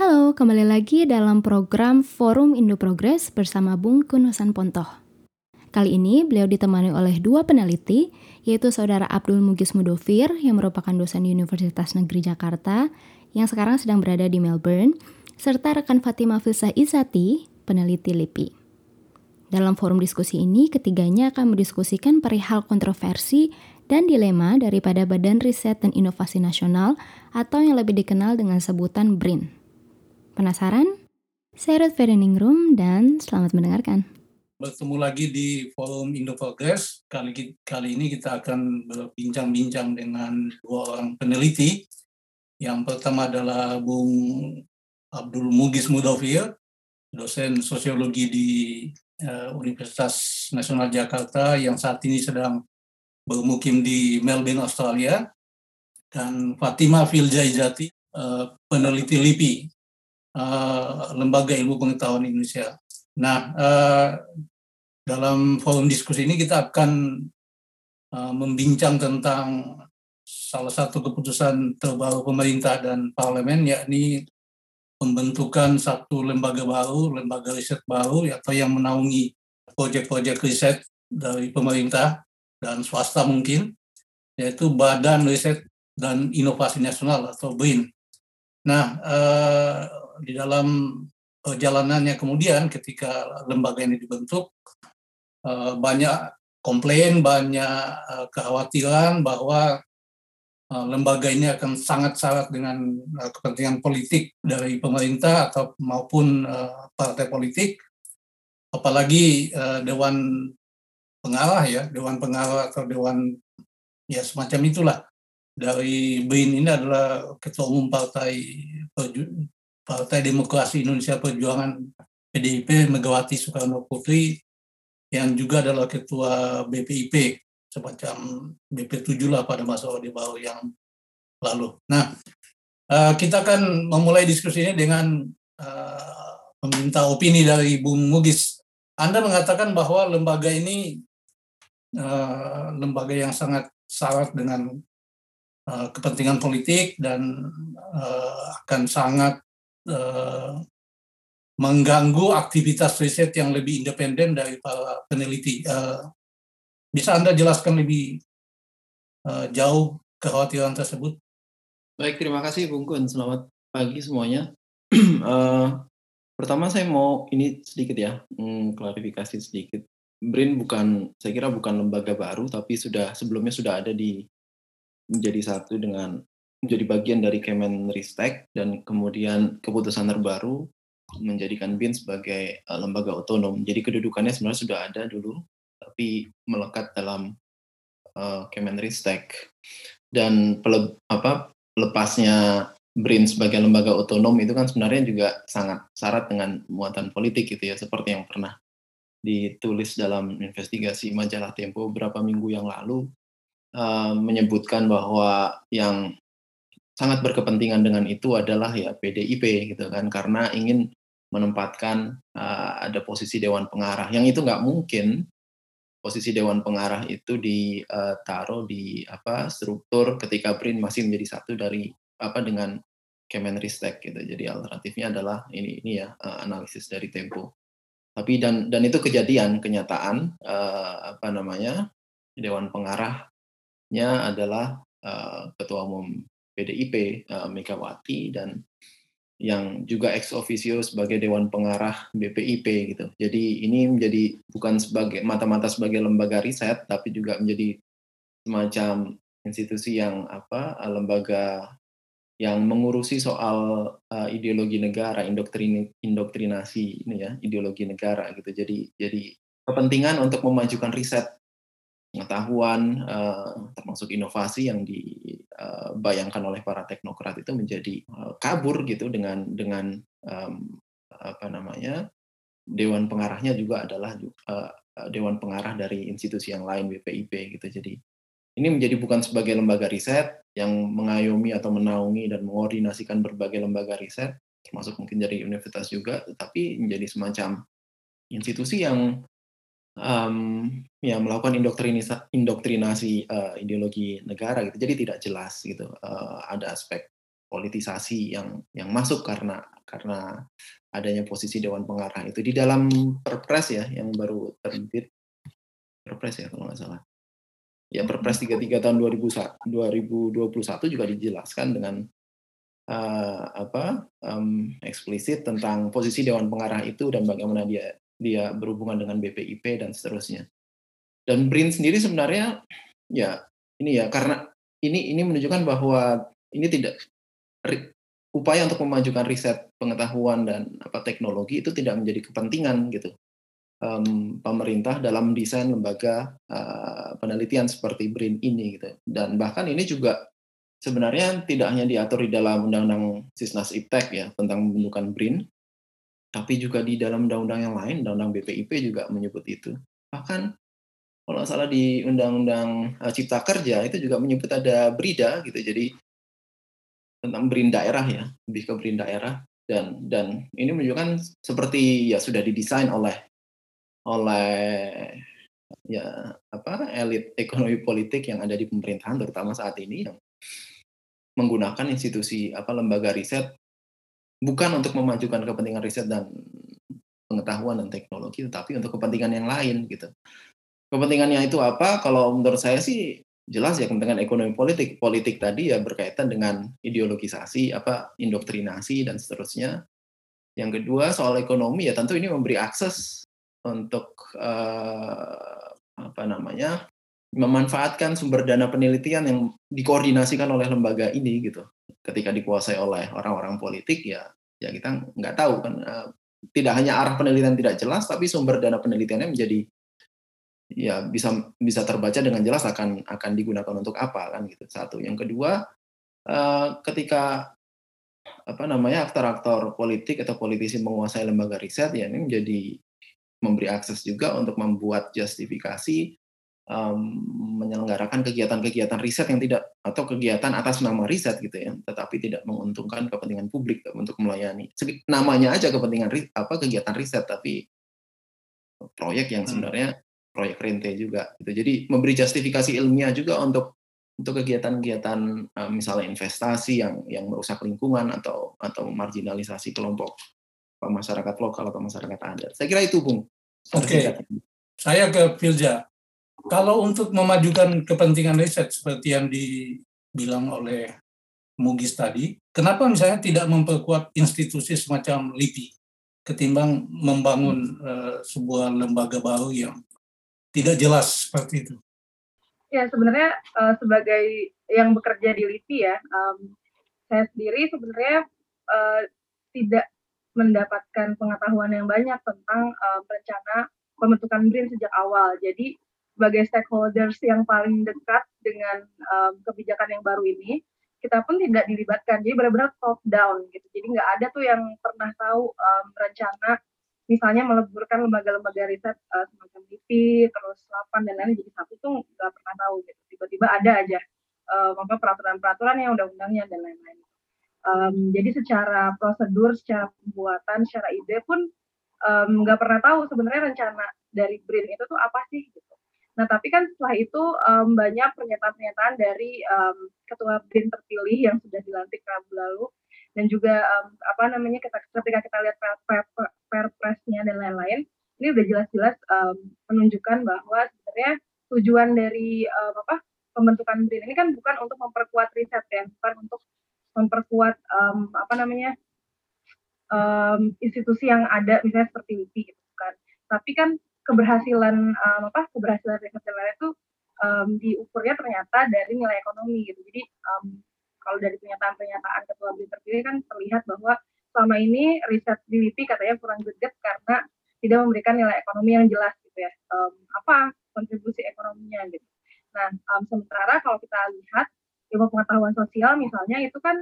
Halo, kembali lagi dalam program Forum Indo Progress bersama Bung Kunosan Pontoh. Kali ini beliau ditemani oleh dua peneliti, yaitu Saudara Abdul Mugis Mudofir yang merupakan dosen Universitas Negeri Jakarta yang sekarang sedang berada di Melbourne, serta rekan Fatima Filsah Isati, peneliti LIPI. Dalam forum diskusi ini, ketiganya akan mendiskusikan perihal kontroversi dan dilema daripada Badan Riset dan Inovasi Nasional atau yang lebih dikenal dengan sebutan BRIN. Penasaran? Saya Ruth Room dan selamat mendengarkan. Bertemu lagi di Forum Indo Progress. Kali, kali ini kita akan berbincang-bincang dengan dua orang peneliti. Yang pertama adalah Bung Abdul Mugis Mudofir, dosen sosiologi di uh, Universitas Nasional Jakarta yang saat ini sedang bermukim di Melbourne, Australia. Dan Fatima Filjaizati, uh, peneliti LIPI, uh, Lembaga Ilmu Pengetahuan Indonesia. Nah, uh, dalam forum diskusi ini kita akan uh, membincang tentang salah satu keputusan terbaru pemerintah dan parlemen, yakni pembentukan satu lembaga baru, lembaga riset baru, atau yang menaungi proyek-proyek riset dari pemerintah dan swasta mungkin, yaitu Badan Riset dan Inovasi Nasional atau BRIN. Nah, eh, di dalam perjalanannya kemudian ketika lembaga ini dibentuk eh, banyak komplain, banyak eh, kekhawatiran bahwa eh, lembaga ini akan sangat syarat dengan kepentingan politik dari pemerintah atau maupun partai politik, apalagi dewan pengarah ya, dewan pengarah atau dewan ya semacam itulah. Dari BRIN ini adalah ketua umum partai Partai Demokrasi Indonesia Perjuangan PDIP Megawati Soekarno Putri yang juga adalah ketua BPIP semacam BP7 lah pada masa Orde Baru yang lalu. Nah, eh, kita akan memulai diskusi ini dengan uh, meminta opini dari Bung Mugis. Anda mengatakan bahwa lembaga ini uh, lembaga yang sangat syarat dengan kepentingan politik dan akan sangat uh, mengganggu aktivitas riset yang lebih independen dari para peneliti. Uh, bisa Anda jelaskan lebih uh, jauh kekhawatiran tersebut? Baik, terima kasih Bung Kun. Selamat pagi semuanya. pertama saya mau ini sedikit ya, hmm, klarifikasi sedikit. BRIN bukan, saya kira bukan lembaga baru, tapi sudah sebelumnya sudah ada di menjadi satu dengan menjadi bagian dari Kemenristek dan kemudian keputusan terbaru menjadikan BIN sebagai uh, lembaga otonom. Jadi kedudukannya sebenarnya sudah ada dulu, tapi melekat dalam uh, Kemenristek. Dan pele, apa lepasnya BRIN sebagai lembaga otonom itu kan sebenarnya juga sangat syarat dengan muatan politik gitu ya, seperti yang pernah ditulis dalam investigasi majalah Tempo beberapa minggu yang lalu uh, menyebutkan bahwa yang sangat berkepentingan dengan itu adalah ya PDIP gitu kan. Karena ingin menempatkan uh, ada posisi dewan pengarah. Yang itu nggak mungkin posisi dewan pengarah itu ditaruh di apa struktur ketika BRIN masih menjadi satu dari apa dengan Kemenristek gitu. Jadi alternatifnya adalah ini ini ya uh, analisis dari Tempo. Tapi dan dan itu kejadian kenyataan uh, apa namanya dewan pengarahnya adalah uh, ketua umum PDIP eh, Megawati dan yang juga ex officio sebagai dewan pengarah BPIP gitu. Jadi ini menjadi bukan sebagai mata-mata sebagai lembaga riset tapi juga menjadi semacam institusi yang apa eh, lembaga yang mengurusi soal uh, ideologi negara, indoktrin indoktrinasi ini ya, ideologi negara gitu. Jadi jadi kepentingan untuk memajukan riset pengetahuan uh, termasuk inovasi yang eh, oleh para teknokrat itu menjadi uh, kabur gitu dengan dengan apa namanya dewan pengarahnya juga adalah uh, dewan pengarah dari institusi yang lain BPIP gitu. Jadi ini menjadi bukan sebagai lembaga riset yang mengayomi atau menaungi dan mengordinasikan berbagai lembaga riset termasuk mungkin dari universitas juga tetapi menjadi semacam institusi yang um, ya melakukan indoktrinasi, indoktrinasi uh, ideologi negara gitu. Jadi tidak jelas gitu. Uh, ada aspek politisasi yang yang masuk karena karena adanya posisi Dewan Pengarah itu di dalam Perpres ya yang baru terbit Perpres ya kalau nggak salah. Ya Perpres 33 tahun 2021 juga dijelaskan dengan uh, apa um, eksplisit tentang posisi Dewan Pengarah itu dan bagaimana dia dia berhubungan dengan BPIP dan seterusnya. Dan BRIN sendiri sebenarnya ya ini ya karena ini ini menunjukkan bahwa ini tidak upaya untuk memajukan riset pengetahuan dan apa teknologi itu tidak menjadi kepentingan gitu um, pemerintah dalam desain lembaga uh, penelitian seperti BRIN ini gitu dan bahkan ini juga sebenarnya tidak hanya diatur di dalam undang-undang Sisnas Iptek ya tentang pembentukan BRIN tapi juga di dalam undang-undang yang lain undang-undang BPIP juga menyebut itu. Bahkan kalau salah di undang-undang uh, Cipta Kerja itu juga menyebut ada BRIDA gitu. Jadi tentang BRIN daerah ya, lebih ke BRIN daerah. Dan dan ini menunjukkan seperti ya sudah didesain oleh oleh ya apa elit ekonomi politik yang ada di pemerintahan terutama saat ini yang menggunakan institusi apa lembaga riset bukan untuk memajukan kepentingan riset dan pengetahuan dan teknologi tetapi untuk kepentingan yang lain gitu. Kepentingannya itu apa? Kalau menurut saya sih jelas ya kepentingan ekonomi politik. Politik tadi ya berkaitan dengan ideologisasi, apa indoktrinasi dan seterusnya. Yang kedua soal ekonomi ya tentu ini memberi akses untuk uh, apa namanya memanfaatkan sumber dana penelitian yang dikoordinasikan oleh lembaga ini gitu. Ketika dikuasai oleh orang-orang politik ya ya kita nggak tahu kan uh, tidak hanya arah penelitian tidak jelas tapi sumber dana penelitiannya menjadi ya bisa bisa terbaca dengan jelas akan akan digunakan untuk apa kan gitu satu. Yang kedua uh, ketika apa namanya aktor-aktor politik atau politisi menguasai lembaga riset ya ini menjadi memberi akses juga untuk membuat justifikasi um, menyelenggarakan kegiatan-kegiatan riset yang tidak atau kegiatan atas nama riset gitu ya tetapi tidak menguntungkan kepentingan publik untuk melayani namanya aja kepentingan apa kegiatan riset tapi proyek yang hmm. sebenarnya proyek rente juga gitu. Jadi memberi justifikasi ilmiah juga untuk untuk kegiatan-kegiatan uh, misalnya investasi yang yang merusak lingkungan atau atau marginalisasi kelompok masyarakat lokal atau masyarakat adat. Saya kira itu, Bung. Oke. Okay. Saya ke Filja. Kalau untuk memajukan kepentingan riset seperti yang dibilang oleh Mugis tadi, kenapa misalnya tidak memperkuat institusi semacam LIPI ketimbang membangun uh, sebuah lembaga baru yang tidak jelas seperti itu. Ya sebenarnya uh, sebagai yang bekerja di LIPI ya, um, saya sendiri sebenarnya uh, tidak mendapatkan pengetahuan yang banyak tentang uh, rencana pembentukan BRIN sejak awal. Jadi sebagai stakeholders yang paling dekat dengan um, kebijakan yang baru ini, kita pun tidak dilibatkan. Jadi benar-benar top down gitu. Jadi nggak ada tuh yang pernah tahu um, rencana misalnya meleburkan lembaga-lembaga riset uh, semacam LIPI, terus LAPAN dan lain jadi satu tuh nggak pernah tahu gitu. Tiba-tiba ada aja uh, peraturan-peraturan yang undang-undangnya dan lain-lain. Um, jadi secara prosedur, secara pembuatan, secara ide pun nggak um, pernah tahu sebenarnya rencana dari BRIN itu tuh apa sih gitu. Nah tapi kan setelah itu um, banyak pernyataan-pernyataan dari um, ketua BRIN terpilih yang sudah dilantik Rabu lalu dan juga um, apa namanya ketika kita lihat perpresnya dan lain-lain ini udah jelas-jelas um, menunjukkan bahwa sebenarnya tujuan dari um, apa pembentukan BRIN ini kan bukan untuk memperkuat riset ya bukan untuk memperkuat um, apa namanya um, institusi yang ada misalnya seperti LIPI gitu kan. Tapi kan keberhasilan um, apa keberhasilan riset dan lain itu um, diukurnya ternyata dari nilai ekonomi gitu jadi um, kalau dari pernyataan-pernyataan ketua BRIN terpilih kan terlihat bahwa selama ini riset di LIPI katanya kurang greget karena tidak memberikan nilai ekonomi yang jelas gitu ya. Um, apa kontribusi ekonominya gitu. Nah, um, sementara kalau kita lihat ilmu pengetahuan sosial misalnya itu kan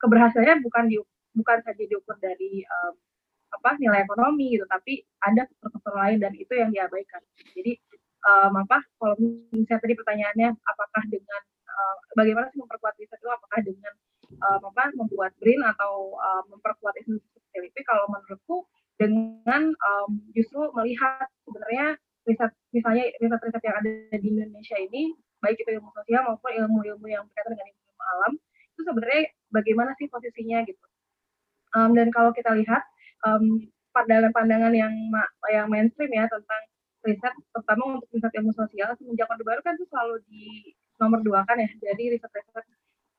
keberhasilannya bukan di bukan saja diukur dari um, apa nilai ekonomi gitu, tapi ada faktor-faktor lain dan itu yang diabaikan. Jadi um, apa kalau misalnya tadi pertanyaannya apakah dengan uh, bagaimana sih memperkuat riset itu apakah dengan uh, apa membuat BRIN atau uh, memperkuat institusi kalau menurutku dengan um, justru melihat sebenarnya riset misalnya riset-riset yang ada di Indonesia ini baik itu ilmu sosial maupun ilmu-ilmu yang berkaitan dengan ilmu alam itu sebenarnya bagaimana sih posisinya gitu Um, dan kalau kita lihat um, pandangan-pandangan yang yang mainstream ya tentang riset, terutama untuk riset ilmu sosial semenjak Orde Baru kan itu selalu di nomor dua kan ya, jadi riset-riset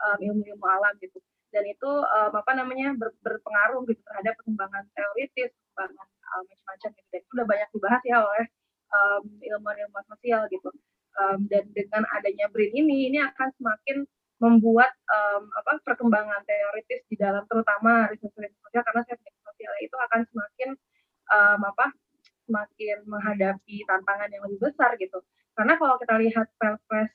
um, ilmu-ilmu alam gitu. Dan itu um, apa namanya ber, berpengaruh gitu terhadap perkembangan teoritis, perkembangan um, macam-macam gitu. Dan itu udah banyak dibahas ya oleh um, ilmuwan-ilmuwan sosial gitu. Um, dan dengan adanya BRIN ini, ini akan semakin membuat um, apa perkembangan teoritis di dalam terutama riset-riset sosial karena riset sosial itu akan semakin um, apa semakin menghadapi tantangan yang lebih besar gitu. Karena kalau kita lihat Perpres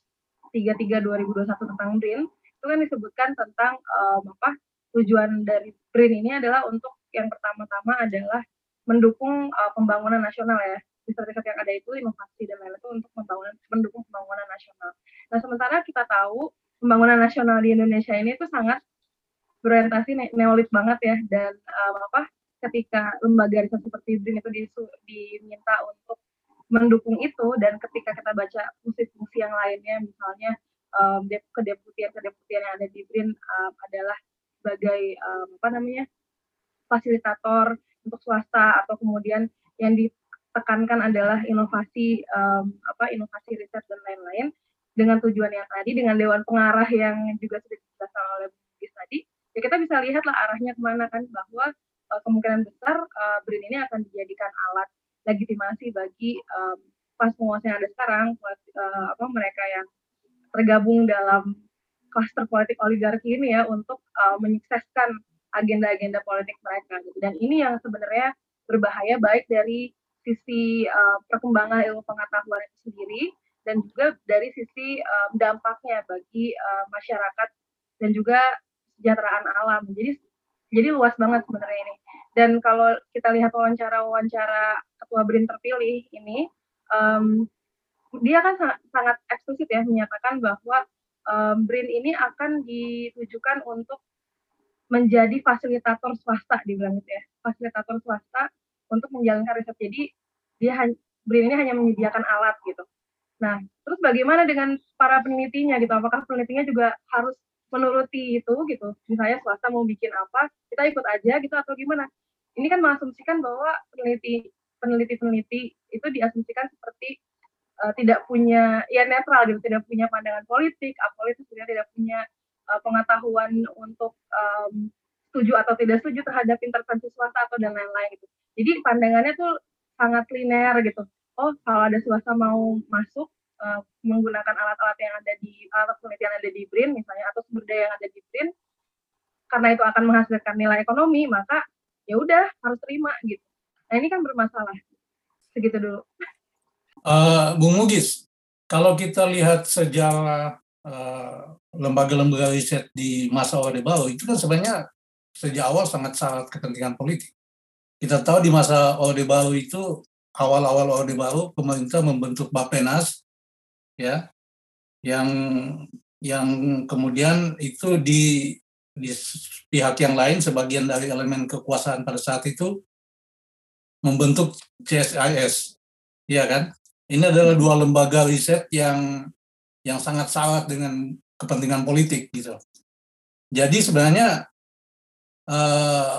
33 2021 tentang BRIN itu kan disebutkan tentang um, apa tujuan dari BRIN ini adalah untuk yang pertama-tama adalah mendukung uh, pembangunan nasional ya riset-riset yang ada itu inovasi dan lain-lain itu untuk pembangunan mendukung pembangunan nasional. Nah sementara kita tahu pembangunan nasional di Indonesia ini itu sangat berorientasi ne neolit banget ya dan um, apa ketika lembaga riset seperti BRIN itu disu, diminta untuk mendukung itu dan ketika kita baca fungsi-fungsi yang lainnya misalnya um, kedeputian-kedeputian yang ada di BRIN um, adalah sebagai um, apa namanya fasilitator untuk swasta atau kemudian yang di tekankan adalah inovasi um, apa inovasi riset dan lain-lain dengan tujuan yang tadi dengan dewan pengarah yang juga sudah dijelaskan oleh Bugis tadi ya kita bisa lihat lah arahnya ke mana kan bahwa uh, kemungkinan besar uh, BRIN ini akan dijadikan alat legitimasi bagi um, pas penguasa yang ada sekarang uh, apa mereka yang tergabung dalam klaster politik oligarki ini ya untuk uh, menyukseskan agenda-agenda politik mereka gitu. dan ini yang sebenarnya berbahaya baik dari sisi uh, perkembangan ilmu pengetahuan itu sendiri dan juga dari sisi um, dampaknya bagi uh, masyarakat dan juga kesejahteraan alam. Jadi jadi luas banget sebenarnya ini. Dan kalau kita lihat wawancara-wawancara ketua BRIN terpilih ini, um, dia kan sangat, sangat eksplisit ya menyatakan bahwa um, BRIN ini akan ditujukan untuk menjadi fasilitator swasta dibilang gitu ya, fasilitator swasta untuk menjalankan riset. Jadi dia BRIN ini hanya menyediakan alat gitu. Nah, terus bagaimana dengan para penelitinya gitu? Apakah penelitinya juga harus menuruti itu gitu? Misalnya swasta mau bikin apa, kita ikut aja gitu atau gimana? Ini kan mengasumsikan bahwa peneliti peneliti-peneliti itu diasumsikan seperti uh, tidak punya ya netral gitu, tidak punya pandangan politik, apolitis, tidak punya uh, pengetahuan untuk um, setuju atau tidak setuju terhadap intervensi swasta atau dan lain-lain gitu. Jadi pandangannya tuh sangat linear gitu. Oh, kalau ada swasta mau masuk uh, menggunakan alat-alat yang ada di alat penelitian ada di BRIN misalnya atau sumber daya yang ada di BRIN karena itu akan menghasilkan nilai ekonomi, maka ya udah harus terima gitu. Nah, ini kan bermasalah. Segitu dulu. Uh, Bung Mugis, kalau kita lihat sejarah lembaga-lembaga uh, riset di masa Orde Baru itu kan sebenarnya sejak awal sangat syarat kepentingan politik. Kita tahu di masa Orde Baru itu awal-awal Orde Baru pemerintah membentuk Bapenas ya yang yang kemudian itu di di pihak yang lain sebagian dari elemen kekuasaan pada saat itu membentuk CSIS ya kan? Ini adalah dua lembaga riset yang yang sangat syarat dengan kepentingan politik gitu. Jadi sebenarnya uh,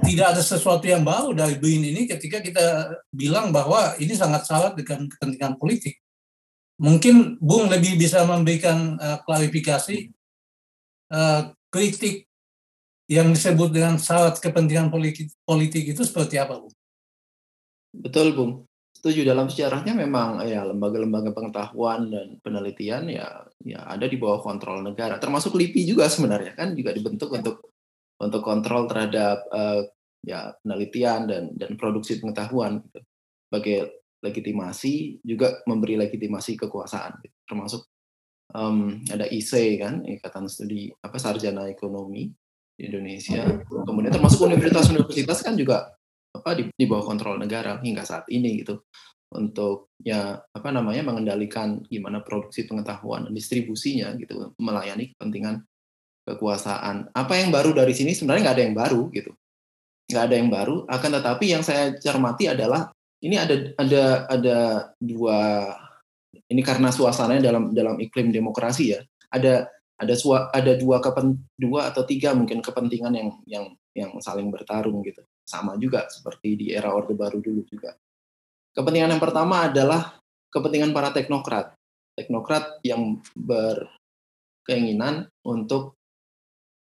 tidak ada sesuatu yang baru dari BRIN ini ketika kita bilang bahwa ini sangat syarat dengan kepentingan politik. Mungkin Bung lebih bisa memberikan uh, klarifikasi uh, kritik yang disebut dengan syarat kepentingan politik, politik itu seperti apa, Bung? Betul, Bung. Setuju dalam sejarahnya memang ya lembaga-lembaga pengetahuan dan penelitian ya ya ada di bawah kontrol negara. Termasuk LIPI juga sebenarnya kan juga dibentuk untuk untuk kontrol terhadap uh, ya penelitian dan dan produksi pengetahuan gitu. sebagai legitimasi juga memberi legitimasi kekuasaan termasuk um, ada IC kan ikatan studi apa sarjana ekonomi di Indonesia kemudian termasuk universitas-universitas kan juga apa di, di bawah kontrol negara hingga saat ini gitu untuk ya apa namanya mengendalikan gimana produksi pengetahuan dan distribusinya gitu melayani kepentingan kekuasaan. Apa yang baru dari sini sebenarnya nggak ada yang baru gitu, nggak ada yang baru. Akan tetapi yang saya cermati adalah ini ada ada ada dua ini karena suasananya dalam dalam iklim demokrasi ya ada ada sua, ada dua kepen, dua atau tiga mungkin kepentingan yang yang yang saling bertarung gitu. Sama juga seperti di era Orde Baru dulu juga. Kepentingan yang pertama adalah kepentingan para teknokrat. Teknokrat yang berkeinginan untuk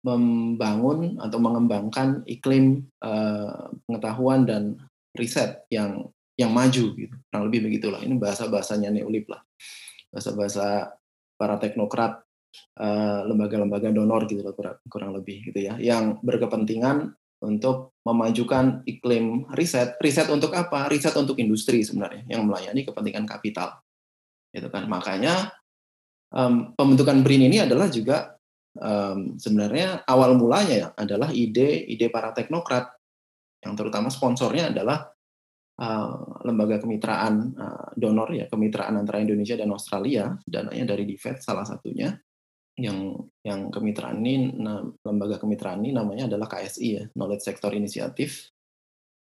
membangun atau mengembangkan iklim uh, pengetahuan dan riset yang yang maju gitu. Kurang lebih begitulah. Ini bahasa-bahasanya Neolib lah. Bahasa-bahasa para teknokrat lembaga lembaga-lembaga donor gitu lah kurang, lebih gitu ya yang berkepentingan untuk memajukan iklim riset riset untuk apa riset untuk industri sebenarnya yang melayani kepentingan kapital itu kan makanya um, pembentukan BRIN ini adalah juga um, sebenarnya awal mulanya ya adalah ide ide para teknokrat yang terutama sponsornya adalah uh, lembaga kemitraan uh, donor ya kemitraan antara Indonesia dan Australia. Dananya dari DFED salah satunya. Yang yang kemitraan ini nah, lembaga kemitraan ini namanya adalah KSI ya Knowledge Sector Initiative.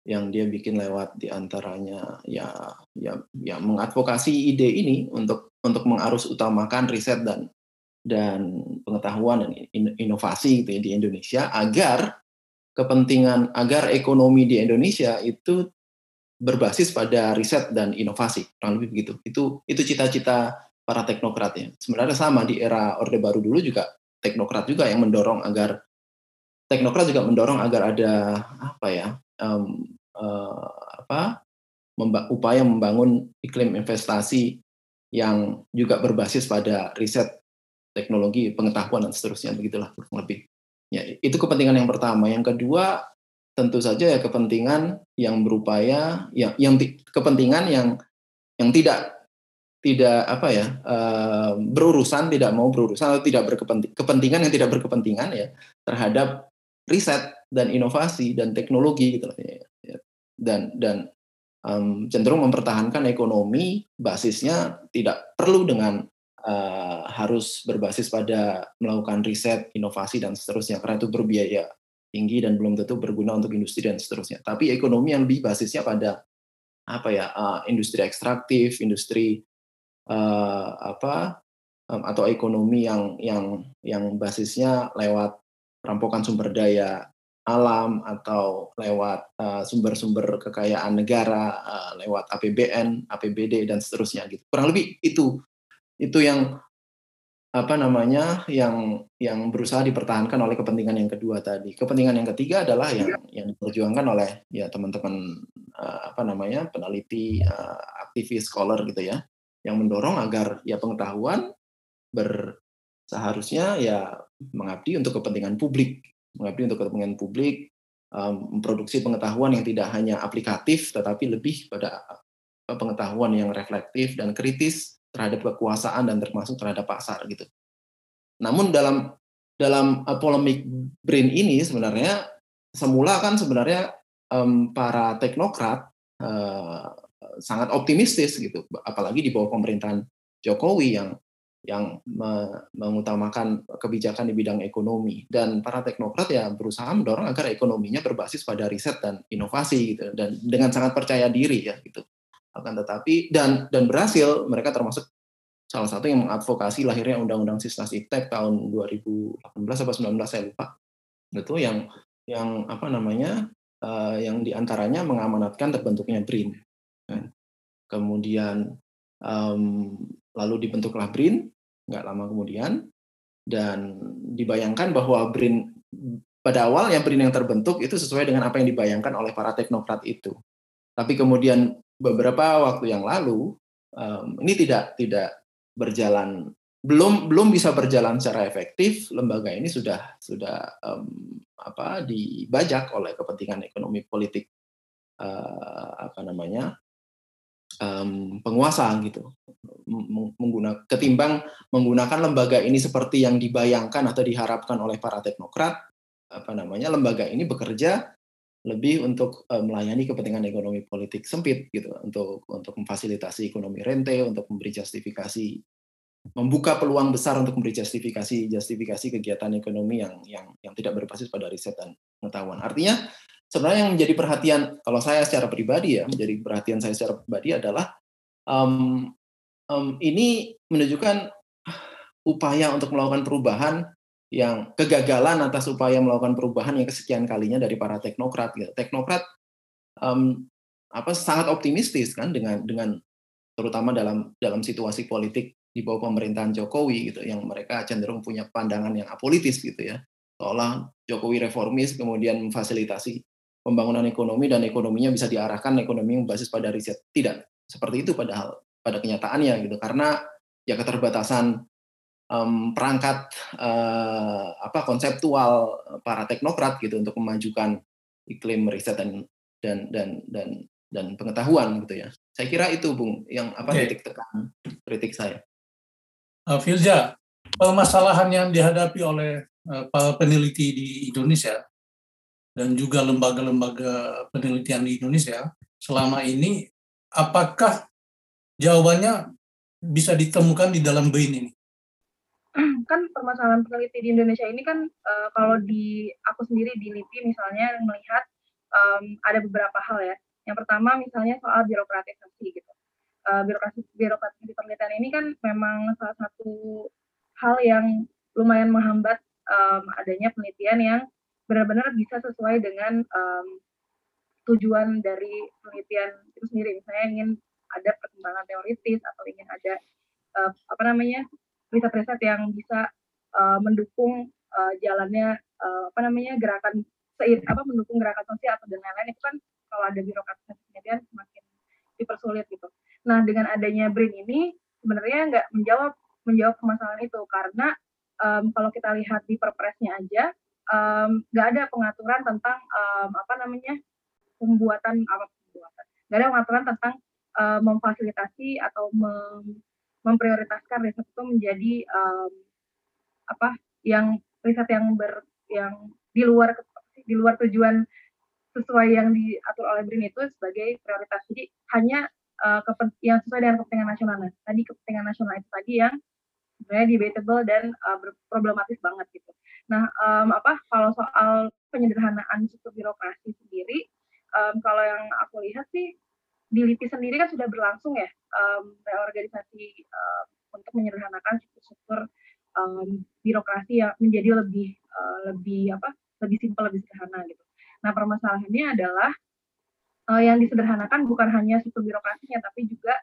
Yang dia bikin lewat di antaranya ya ya ya mengadvokasi ide ini untuk untuk mengarus utamakan riset dan dan pengetahuan dan inovasi gitu ya di Indonesia agar kepentingan agar ekonomi di Indonesia itu berbasis pada riset dan inovasi kurang lebih begitu itu itu cita-cita para teknokrat ya sebenarnya sama di era orde baru dulu juga teknokrat juga yang mendorong agar teknokrat juga mendorong agar ada apa ya um, uh, apa memba upaya membangun iklim investasi yang juga berbasis pada riset teknologi, pengetahuan dan seterusnya begitulah kurang lebih. Ya, itu kepentingan yang pertama. Yang kedua tentu saja ya kepentingan yang berupaya yang yang kepentingan yang yang tidak tidak apa ya uh, berurusan tidak mau berurusan atau tidak berkepentingan kepentingan yang tidak berkepentingan ya terhadap riset dan inovasi dan teknologi gitu ya, ya. dan dan um, cenderung mempertahankan ekonomi basisnya tidak perlu dengan uh, harus berbasis pada melakukan riset, inovasi dan seterusnya karena itu berbiaya tinggi dan belum tentu berguna untuk industri dan seterusnya. Tapi ekonomi yang lebih basisnya pada apa ya uh, industri ekstraktif, industri uh, apa um, atau ekonomi yang yang yang basisnya lewat perampokan sumber daya alam atau lewat sumber-sumber uh, kekayaan negara uh, lewat APBN, APBD dan seterusnya gitu. Kurang lebih itu itu yang apa namanya yang yang berusaha dipertahankan oleh kepentingan yang kedua tadi. Kepentingan yang ketiga adalah yang yang diperjuangkan oleh ya teman-teman uh, apa namanya peneliti, uh, aktivis, scholar gitu ya, yang mendorong agar ya pengetahuan ber seharusnya ya mengabdi untuk kepentingan publik, mengabdi untuk kepentingan publik, um, memproduksi pengetahuan yang tidak hanya aplikatif tetapi lebih pada pengetahuan yang reflektif dan kritis terhadap kekuasaan dan termasuk terhadap pasar gitu. Namun dalam dalam uh, polemik brain ini sebenarnya semula kan sebenarnya um, para teknokrat uh, sangat optimistis gitu, apalagi di bawah pemerintahan Jokowi yang yang me mengutamakan kebijakan di bidang ekonomi. Dan para teknokrat ya berusaha mendorong agar ekonominya berbasis pada riset dan inovasi gitu. Dan dengan sangat percaya diri ya gitu akan tetapi dan dan berhasil mereka termasuk salah satu yang mengadvokasi lahirnya Undang-Undang Sisnas Iptek tahun 2018 atau 19 saya lupa. Itu yang yang apa namanya uh, yang di antaranya mengamanatkan terbentuknya BRIN. Kan. kemudian um, lalu dibentuklah BRIN nggak lama kemudian dan dibayangkan bahwa BRIN pada awal yang BRIN yang terbentuk itu sesuai dengan apa yang dibayangkan oleh para teknokrat itu. Tapi kemudian beberapa waktu yang lalu um, ini tidak tidak berjalan belum belum bisa berjalan secara efektif lembaga ini sudah sudah um, apa dibajak oleh kepentingan ekonomi politik uh, apa namanya um, penguasa gitu. Menggunakan ketimbang menggunakan lembaga ini seperti yang dibayangkan atau diharapkan oleh para teknokrat apa namanya lembaga ini bekerja lebih untuk uh, melayani kepentingan ekonomi politik sempit gitu untuk untuk memfasilitasi ekonomi rente untuk memberi justifikasi membuka peluang besar untuk memberi justifikasi justifikasi kegiatan ekonomi yang yang yang tidak berbasis pada riset dan pengetahuan. Artinya sebenarnya yang menjadi perhatian kalau saya secara pribadi ya menjadi perhatian saya secara pribadi adalah um, um, ini menunjukkan upaya untuk melakukan perubahan yang kegagalan atas upaya melakukan perubahan yang kesekian kalinya dari para teknokrat. Gitu. Teknokrat um, apa sangat optimistis kan dengan dengan terutama dalam dalam situasi politik di bawah pemerintahan Jokowi gitu yang mereka cenderung punya pandangan yang apolitis gitu ya seolah Jokowi reformis kemudian memfasilitasi pembangunan ekonomi dan ekonominya bisa diarahkan ekonomi yang berbasis pada riset tidak seperti itu padahal pada kenyataannya gitu karena ya keterbatasan um, perangkat uh, apa konseptual para teknokrat gitu untuk memajukan iklim riset dan dan dan dan dan pengetahuan gitu ya. Saya kira itu Bung yang apa okay. titik tekan kritik saya. Uh, Filja, permasalahan yang dihadapi oleh uh, para peneliti di Indonesia dan juga lembaga-lembaga penelitian di Indonesia selama ini apakah jawabannya bisa ditemukan di dalam BRIN ini? kan permasalahan peneliti di Indonesia ini kan uh, kalau di aku sendiri di LIPI misalnya melihat um, ada beberapa hal ya. Yang pertama misalnya soal birokratisasi gitu. Uh, birokrasi birokrasi di penelitian ini kan memang salah satu hal yang lumayan menghambat um, adanya penelitian yang benar-benar bisa sesuai dengan um, tujuan dari penelitian itu sendiri. Misalnya ingin ada perkembangan teoritis atau ingin ada uh, apa namanya riset-riset yang bisa uh, mendukung uh, jalannya uh, apa namanya gerakan seir apa mendukung gerakan sosial atau dan lain-lain itu kan kalau ada birokratisasi penelitian semakin dipersulit gitu. Nah dengan adanya BRIN ini sebenarnya nggak menjawab menjawab permasalahan itu karena um, kalau kita lihat di perpresnya aja nggak um, ada pengaturan tentang um, apa namanya pembuatan apa pembuatan nggak ada pengaturan tentang uh, memfasilitasi atau mem memprioritaskan riset itu menjadi um, apa yang riset yang ber yang di luar di luar tujuan sesuai yang diatur oleh BRIN itu sebagai prioritas. Jadi hanya uh, yang sesuai dengan kepentingan nasional. Nah, tadi kepentingan nasional itu tadi yang sebenarnya debatable dan uh, problematis banget gitu. Nah, um, apa kalau soal penyederhanaan struktur birokrasi sendiri, um, kalau yang aku lihat sih di LIPI sendiri kan sudah berlangsung ya um, reorganisasi um, untuk menyederhanakan struktur um, birokrasi yang menjadi lebih uh, lebih apa lebih simpel lebih sederhana gitu. Nah permasalahannya adalah uh, yang disederhanakan bukan hanya struktur birokrasinya tapi juga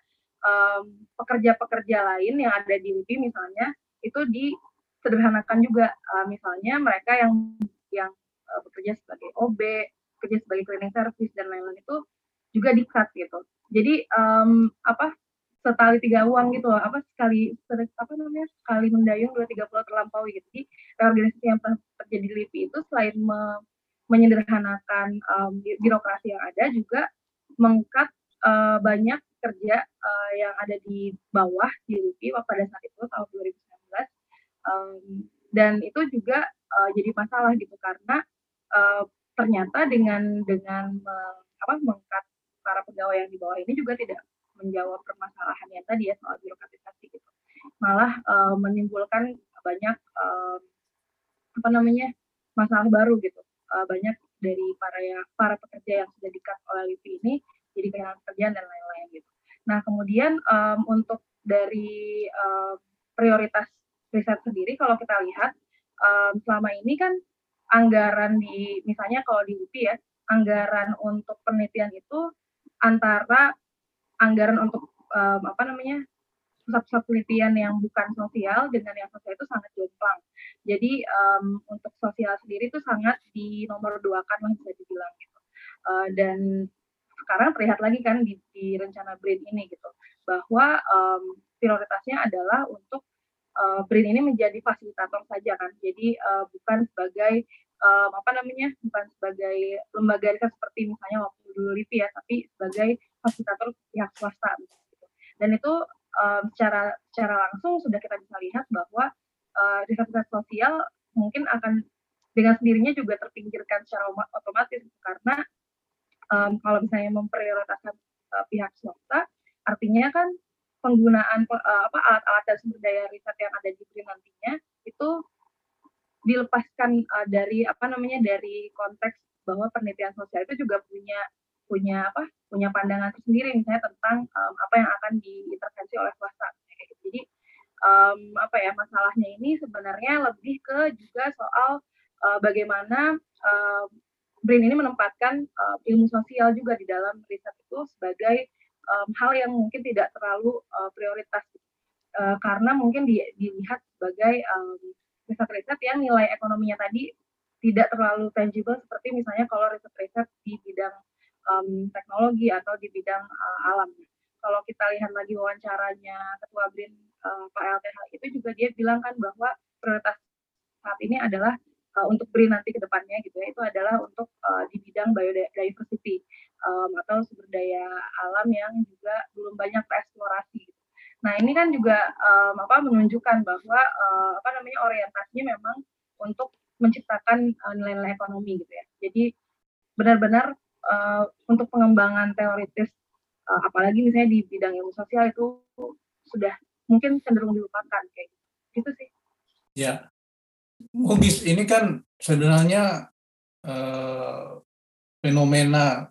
pekerja-pekerja um, lain yang ada di LIPI misalnya itu disederhanakan juga uh, misalnya mereka yang yang uh, bekerja sebagai OB, bekerja sebagai cleaning service dan lain-lain itu juga di cut gitu. Jadi um, apa setali tiga uang gitu loh, apa sekali apa namanya sekali mendayung dua tiga pulau terlampaui gitu. Jadi reorganisasi yang terjadi di LIPI itu selain me, menyederhanakan um, birokrasi yang ada juga mengkat uh, banyak kerja uh, yang ada di bawah di LIPI pada saat itu tahun 2019 um, dan itu juga uh, jadi masalah gitu karena uh, ternyata dengan dengan uh, apa mengkat para pegawai yang di bawah ini juga tidak menjawab permasalahan yang tadi ya soal birokratisasi gitu. Malah uh, menimbulkan banyak uh, apa namanya masalah baru gitu. Uh, banyak dari para ya, para pekerja yang sudah dikat oleh LIPI ini jadi kehilangan pekerjaan dan lain-lain gitu. Nah kemudian um, untuk dari um, prioritas riset sendiri kalau kita lihat um, selama ini kan anggaran di misalnya kalau di UPI ya anggaran untuk penelitian itu antara anggaran untuk um, apa namanya pusat-pusat penelitian yang bukan sosial dengan yang sosial itu sangat jomplang. Jadi um, untuk sosial sendiri itu sangat di nomor dua kan lah bisa dibilang gitu. Uh, dan sekarang terlihat lagi kan di, di rencana BRIN ini gitu bahwa um, prioritasnya adalah untuk uh, BRIN ini menjadi fasilitator saja kan. Jadi uh, bukan sebagai um, apa namanya bukan sebagai lembaga riset seperti misalnya waktu dulu LIPI ya, tapi sebagai fasilitator pihak swasta gitu. Dan itu um, secara secara langsung sudah kita bisa lihat bahwa uh, riset-riset sosial mungkin akan dengan sendirinya juga terpinggirkan secara otomatis karena um, kalau misalnya memprioritaskan uh, pihak swasta, artinya kan penggunaan uh, apa alat-alat dan sumber daya riset yang ada di BRIN nantinya itu dilepaskan uh, dari apa namanya dari konteks bahwa penelitian sosial itu juga punya punya apa punya pandangan tersendiri misalnya tentang um, apa yang akan diintervensi oleh swasta gitu. jadi um, apa ya masalahnya ini sebenarnya lebih ke juga soal uh, bagaimana uh, BRIN ini menempatkan uh, ilmu sosial juga di dalam riset itu sebagai um, hal yang mungkin tidak terlalu uh, prioritas uh, karena mungkin di, dilihat sebagai um, riset-riset yang nilai ekonominya tadi tidak terlalu tangible seperti misalnya kalau riset-riset di bidang um, teknologi atau di bidang uh, alam. Kalau kita lihat lagi wawancaranya Ketua BRIN uh, Pak LTH itu juga dia bilang kan bahwa prioritas saat ini adalah uh, untuk BRIN nanti ke depannya gitu ya itu adalah untuk uh, di bidang biodiversity um, atau sumber daya alam yang juga belum banyak tereksplorasi. Gitu. Nah ini kan juga um, apa menunjukkan bahwa uh, apa namanya orientasinya memang untuk menciptakan nilai-nilai ekonomi gitu ya. Jadi benar-benar uh, untuk pengembangan teoritis uh, apalagi misalnya di bidang ilmu sosial itu sudah mungkin cenderung dilupakan kayak gitu, gitu sih. Ya, Mubis ini kan sebenarnya uh, fenomena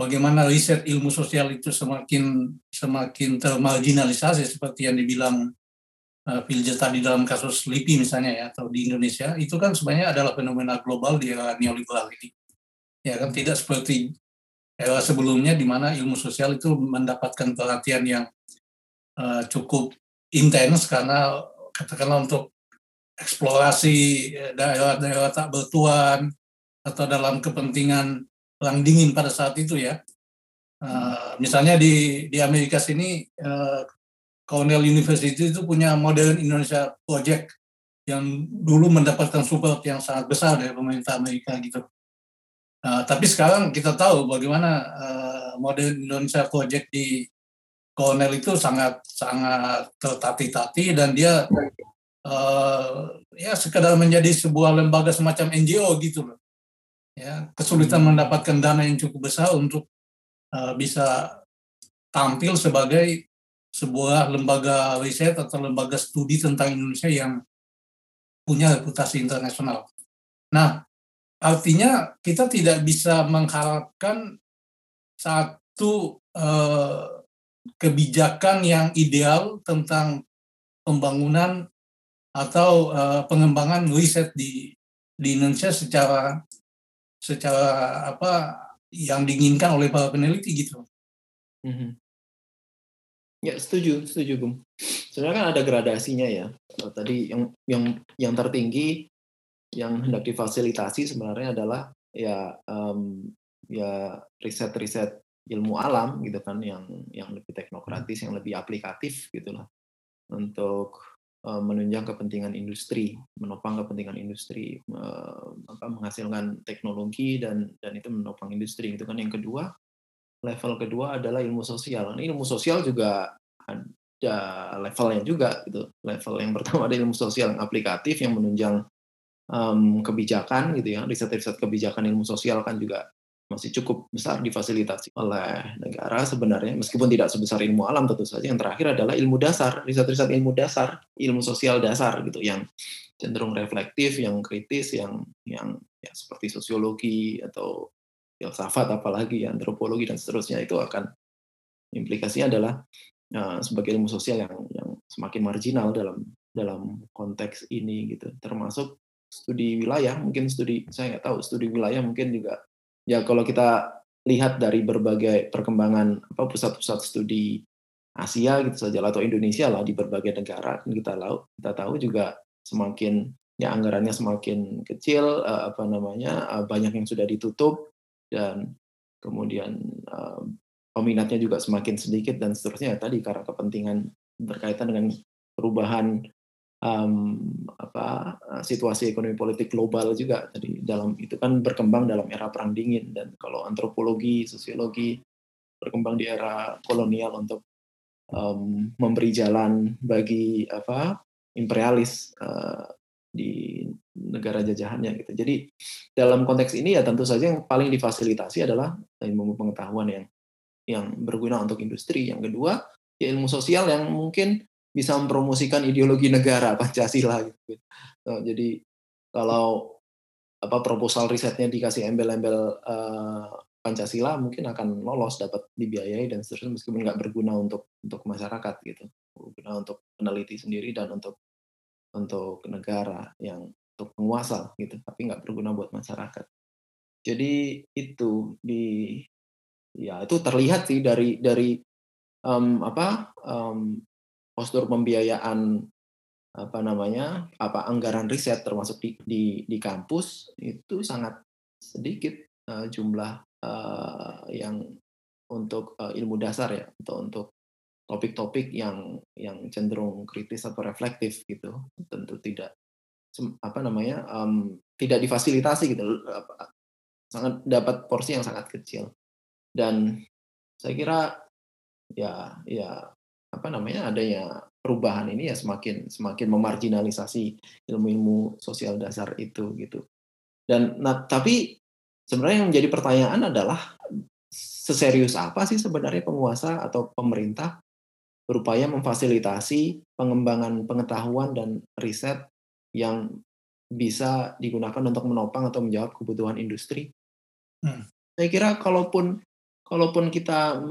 bagaimana riset ilmu sosial itu semakin semakin termarginalisasi seperti yang dibilang uh, Pilja tadi dalam kasus LIPI misalnya ya atau di Indonesia itu kan sebenarnya adalah fenomena global di era neoliberal ini. Ya kan tidak seperti era sebelumnya di mana ilmu sosial itu mendapatkan perhatian yang uh, cukup intens karena katakanlah untuk eksplorasi eh, daerah-daerah tak bertuan atau dalam kepentingan perang dingin pada saat itu ya. Uh, misalnya di di Amerika sini uh, Cornell University itu punya Modern Indonesia Project yang dulu mendapatkan support yang sangat besar dari pemerintah Amerika gitu. Uh, tapi sekarang kita tahu bagaimana uh, Modern Indonesia Project di Cornell itu sangat sangat tertati-tati dan dia uh, ya sekedar menjadi sebuah lembaga semacam NGO gitu loh. Ya, kesulitan hmm. mendapatkan dana yang cukup besar untuk uh, bisa tampil sebagai sebuah lembaga riset atau lembaga studi tentang Indonesia yang punya reputasi internasional. Nah, artinya kita tidak bisa mengharapkan satu uh, kebijakan yang ideal tentang pembangunan atau uh, pengembangan riset di di Indonesia secara secara apa yang diinginkan oleh para peneliti gitu. Mm-hmm. Ya setuju, setuju Bung. Sebenarnya kan ada gradasinya ya. Tadi yang yang yang tertinggi yang hendak difasilitasi sebenarnya adalah ya um, ya riset-riset ilmu alam gitu kan yang yang lebih teknokratis, yang lebih aplikatif gitulah untuk menunjang kepentingan industri, menopang kepentingan industri, apa, menghasilkan teknologi dan dan itu menopang industri itu kan yang kedua. Level kedua adalah ilmu sosial. Ini ilmu sosial juga ada levelnya juga gitu. Level yang pertama ada ilmu sosial yang aplikatif yang menunjang kebijakan gitu ya. Riset-riset kebijakan ilmu sosial kan juga masih cukup besar difasilitasi oleh negara sebenarnya meskipun tidak sebesar ilmu alam tentu saja. Yang terakhir adalah ilmu dasar riset-riset ilmu dasar ilmu sosial dasar gitu yang cenderung reflektif yang kritis yang yang ya, seperti sosiologi atau filsafat apalagi antropologi dan seterusnya. Itu akan implikasinya adalah uh, sebagai ilmu sosial yang yang semakin marginal dalam dalam konteks ini gitu. Termasuk studi wilayah mungkin studi saya nggak tahu studi wilayah mungkin juga ya kalau kita lihat dari berbagai perkembangan apa pusat-pusat studi Asia gitu saja atau Indonesia lah di berbagai negara kita tahu kita tahu juga semakin ya anggarannya semakin kecil uh, apa namanya uh, banyak yang sudah ditutup dan kemudian uh, peminatnya juga semakin sedikit dan seterusnya. Tadi karena kepentingan berkaitan dengan perubahan um, apa eh, situasi ekonomi politik global juga tadi dalam itu kan berkembang dalam era perang dingin dan kalau antropologi sosiologi berkembang di era kolonial untuk um, memberi jalan bagi apa imperialis uh, di negara jajahannya gitu. Jadi dalam konteks ini ya tentu saja yang paling difasilitasi adalah ilmu pengetahuan yang yang berguna untuk industri. Yang kedua ya ilmu sosial yang mungkin bisa mempromosikan ideologi negara Pancasila gitu. So, jadi kalau apa proposal risetnya dikasih embel-embel uh, Pancasila mungkin akan lolos dapat dibiayai dan seterusnya meskipun nggak berguna untuk untuk masyarakat gitu. Berguna untuk peneliti sendiri dan untuk untuk negara yang untuk penguasa gitu. Tapi nggak berguna buat masyarakat. Jadi itu di ya itu terlihat sih dari dari um, apa um, postur pembiayaan apa namanya apa anggaran riset termasuk di di, di kampus itu sangat sedikit uh, jumlah uh, yang untuk uh, ilmu dasar ya atau untuk topik-topik yang yang cenderung kritis atau reflektif gitu. Tentu tidak apa namanya um, tidak difasilitasi gitu sangat dapat porsi yang sangat kecil. Dan saya kira ya ya apa namanya adanya perubahan ini ya semakin semakin memarginalisasi ilmu-ilmu sosial dasar itu gitu dan nah tapi sebenarnya yang menjadi pertanyaan adalah seserius apa sih sebenarnya penguasa atau pemerintah berupaya memfasilitasi pengembangan pengetahuan dan riset yang bisa digunakan untuk menopang atau menjawab kebutuhan industri. Hmm. Saya kira kalaupun kalaupun kita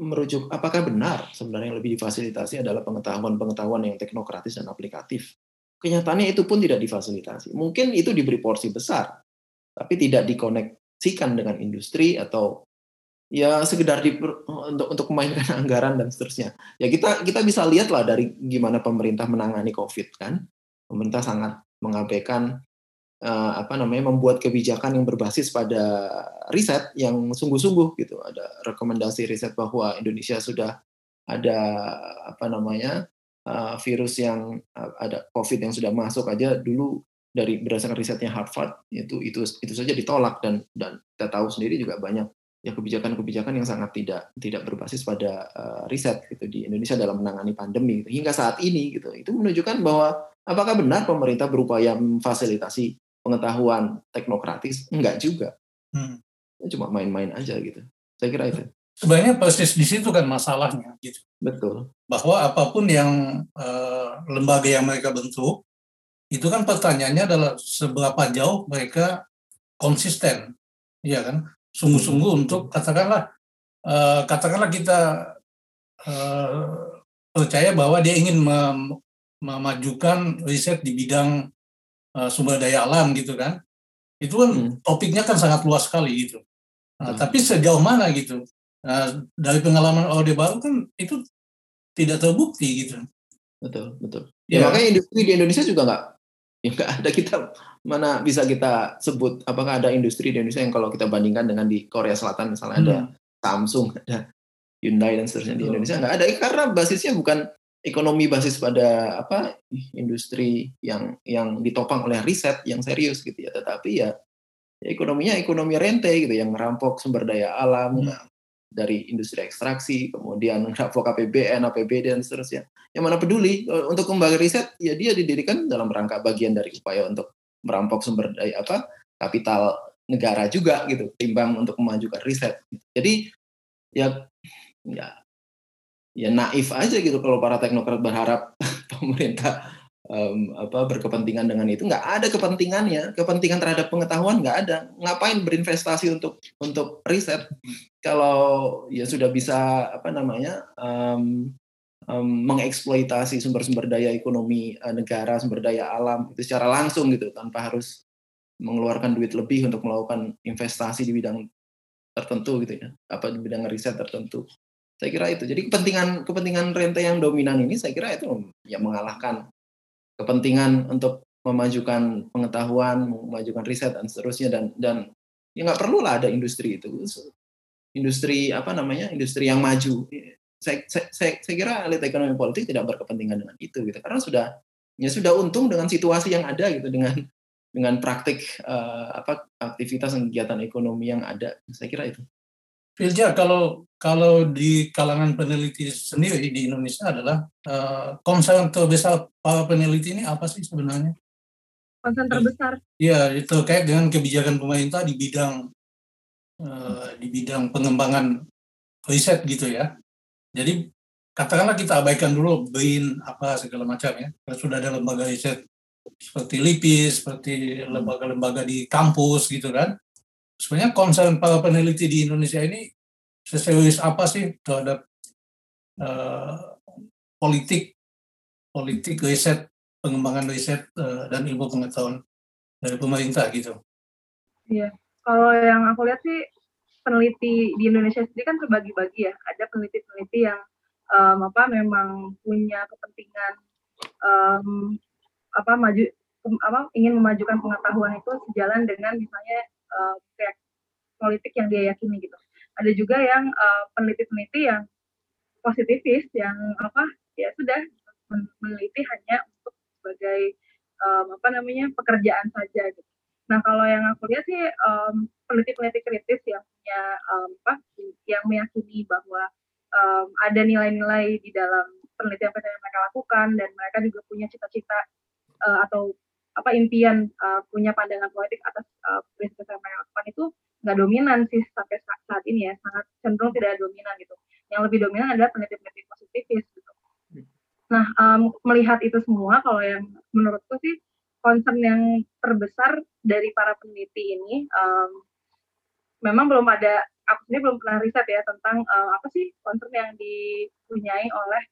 merujuk apakah benar sebenarnya yang lebih difasilitasi adalah pengetahuan-pengetahuan yang teknokratis dan aplikatif. Kenyataannya itu pun tidak difasilitasi. Mungkin itu diberi porsi besar, tapi tidak dikonek koneksikan dengan industri atau ya sekedar di, untuk untuk memainkan anggaran dan seterusnya. Ya kita kita bisa lihat lah dari gimana pemerintah menangani COVID kan. Pemerintah sangat mengabaikan uh, apa namanya membuat kebijakan yang berbasis pada riset yang sungguh-sungguh gitu. Ada rekomendasi riset bahwa Indonesia sudah ada apa namanya uh, virus yang uh, ada COVID yang sudah masuk aja dulu dari berdasarkan risetnya Harvard itu itu itu saja ditolak dan dan kita tahu sendiri juga banyak ya kebijakan-kebijakan yang sangat tidak tidak berbasis pada uh, riset gitu di Indonesia dalam menangani pandemi gitu. hingga saat ini gitu itu menunjukkan bahwa apakah benar pemerintah berupaya memfasilitasi pengetahuan teknokratis enggak juga. Hmm. cuma main-main aja gitu. Saya kira itu. Sebenarnya persis di situ kan masalahnya gitu. Betul. Bahwa apa pun yang uh, lembaga yang mereka bentuk itu kan pertanyaannya adalah seberapa jauh mereka konsisten, ya kan? Sungguh-sungguh hmm. untuk katakanlah uh, katakanlah kita uh, percaya bahwa dia ingin mem memajukan riset di bidang uh, sumber daya alam gitu kan? Itu kan hmm. topiknya kan sangat luas sekali gitu. Nah, hmm. Tapi sejauh mana gitu? Nah, dari pengalaman Orde Baru kan itu tidak terbukti gitu. Betul, betul. Ya, ya makanya industri di Indonesia juga nggak ya nggak ada kita mana bisa kita sebut apakah ada industri di Indonesia yang kalau kita bandingkan dengan di Korea Selatan misalnya hmm. ada Samsung ada Hyundai dan seterusnya di Indonesia nggak ada karena basisnya bukan ekonomi basis pada apa industri yang yang ditopang oleh riset yang serius gitu ya tetapi ya, ya ekonominya ekonomi rente gitu yang merampok sumber daya alam hmm dari industri ekstraksi, kemudian ngerampok APBN, APBD, dan seterusnya. Yang mana peduli untuk kembali riset, ya dia didirikan dalam rangka bagian dari upaya untuk merampok sumber daya apa kapital negara juga gitu, timbang untuk memajukan riset. Jadi ya ya ya naif aja gitu kalau para teknokrat berharap pemerintah um, apa berkepentingan dengan itu. Nggak ada kepentingannya. Kepentingan terhadap pengetahuan nggak ada. Ngapain berinvestasi untuk untuk riset? Kalau ya sudah bisa apa namanya um, um, mengeksploitasi sumber-sumber daya ekonomi uh, negara sumber daya alam itu secara langsung gitu tanpa harus mengeluarkan duit lebih untuk melakukan investasi di bidang tertentu gitu ya. Apa di bidang riset tertentu saya kira itu jadi kepentingan kepentingan rente yang dominan ini saya kira itu ya mengalahkan kepentingan untuk memajukan pengetahuan, memajukan riset dan seterusnya dan dan ya nggak perlu lah ada industri itu. Industri apa namanya? Industri yang maju. Saya, saya, saya, saya kira elit ekonomi politik tidak berkepentingan dengan itu gitu karena sudah ya sudah untung dengan situasi yang ada gitu dengan dengan praktik uh, apa aktivitas dan kegiatan ekonomi yang ada. Saya kira itu. Filja, kalau kalau di kalangan peneliti sendiri di Indonesia adalah uh, concern terbesar para peneliti ini apa sih sebenarnya? Concern terbesar? Iya, itu kayak dengan kebijakan pemerintah di bidang uh, di bidang pengembangan riset gitu ya. Jadi katakanlah kita abaikan dulu BRIN apa segala macam ya. Sudah ada lembaga riset seperti LIPI, seperti lembaga-lembaga di kampus gitu kan sebenarnya concern para peneliti di Indonesia ini seserius apa sih terhadap uh, politik politik riset pengembangan riset uh, dan ilmu pengetahuan dari pemerintah gitu. Iya, kalau yang aku lihat sih peneliti di Indonesia sendiri kan terbagi-bagi ya. Ada peneliti-peneliti yang um, apa memang punya kepentingan um, apa maju apa ingin memajukan pengetahuan itu sejalan dengan misalnya uh, politik yang dia yakini gitu. Ada juga yang uh, peneliti-peneliti yang positifis yang apa ya sudah meneliti hanya untuk sebagai um, apa namanya pekerjaan saja gitu. Nah kalau yang aku lihat sih um, peneliti-peneliti kritis yang punya um, apa yang meyakini bahwa um, ada nilai-nilai di dalam penelitian yang mereka lakukan dan mereka juga punya cita-cita uh, atau apa impian uh, punya pandangan politik atas uh, prinsip yang lakukan itu nggak dominan sih sampai saat ini ya. Sangat cenderung tidak dominan gitu. Yang lebih dominan adalah peneliti-peneliti positifis gitu. Nah um, melihat itu semua kalau yang menurutku sih concern yang terbesar dari para peneliti ini um, memang belum ada aku sendiri belum pernah riset ya tentang uh, apa sih concern yang dipunyai oleh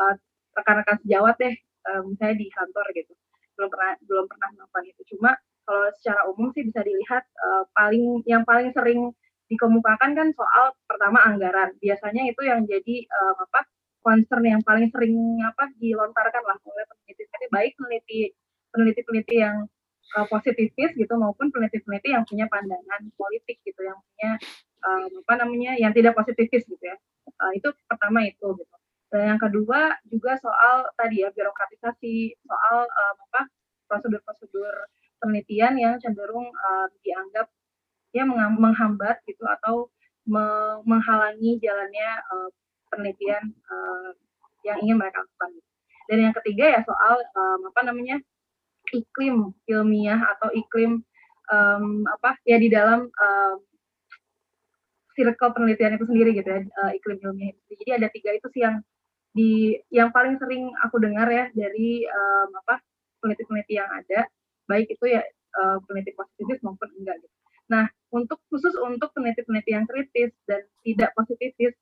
uh, rekan-rekan sejawat deh uh, misalnya di kantor gitu belum pernah belum pernah melakukan itu. Cuma kalau secara umum sih bisa dilihat uh, paling yang paling sering dikemukakan kan soal pertama anggaran. Biasanya itu yang jadi uh, apa concern yang paling sering apa dilontarkan lah oleh peneliti. Baik peneliti peneliti-peneliti yang uh, positifis gitu maupun peneliti-peneliti yang punya pandangan politik gitu yang punya uh, apa namanya yang tidak positifis gitu ya. Uh, itu pertama itu gitu dan yang kedua juga soal tadi ya birokratisasi soal uh, apa prosedur-prosedur penelitian yang cenderung uh, dianggap ya menghambat gitu atau menghalangi jalannya uh, penelitian uh, yang ingin mereka lakukan. Dan yang ketiga ya soal um, apa namanya iklim ilmiah atau iklim um, apa ya di dalam um, circle penelitian itu sendiri gitu ya iklim ilmiah. Jadi ada tiga itu sih yang di yang paling sering aku dengar ya dari um, apa peneliti-peneliti yang ada baik itu ya uh, peneliti positifis maupun enggak gitu. Nah untuk khusus untuk peneliti-peneliti yang kritis dan tidak positifis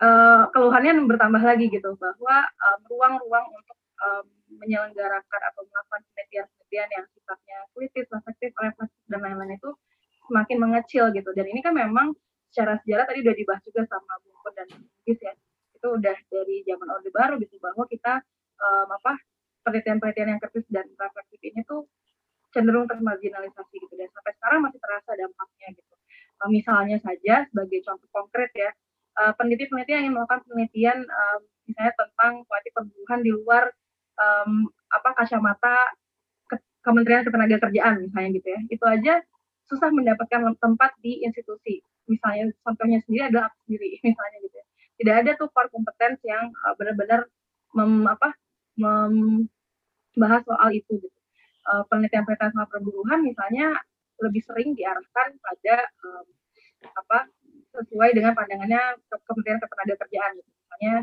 uh, keluhannya bertambah lagi gitu bahwa ruang-ruang um, untuk um, menyelenggarakan atau melakukan penelitian-penelitian yang sifatnya kritis, reflektif, reflektif dan lain-lain itu semakin mengecil gitu. Dan ini kan memang secara sejarah tadi udah dibahas juga sama Bungkun dan Bugis ya. Itu udah dari zaman Orde Baru gitu bahwa kita um, apa penelitian-penelitian yang kritis dan reflektif ini tuh cenderung termarginalisasi gitu dan sampai sekarang masih terasa dampaknya gitu. Uh, misalnya saja sebagai contoh konkret ya, uh, peneliti-peneliti yang melakukan penelitian um, misalnya tentang kualitas perburuhan di luar um, apa kacamata ke Kementerian Ketenagakerjaan misalnya gitu ya itu aja susah mendapatkan tempat di institusi misalnya contohnya sendiri adalah aku sendiri misalnya tidak ada tuh core competence yang uh, benar-benar mem, membahas soal itu gitu. Uh, penelitian-penelitian soal perburuhan misalnya lebih sering diarahkan pada um, apa sesuai dengan pandangannya Kementerian Ketenagakerjaan gitu. Misalnya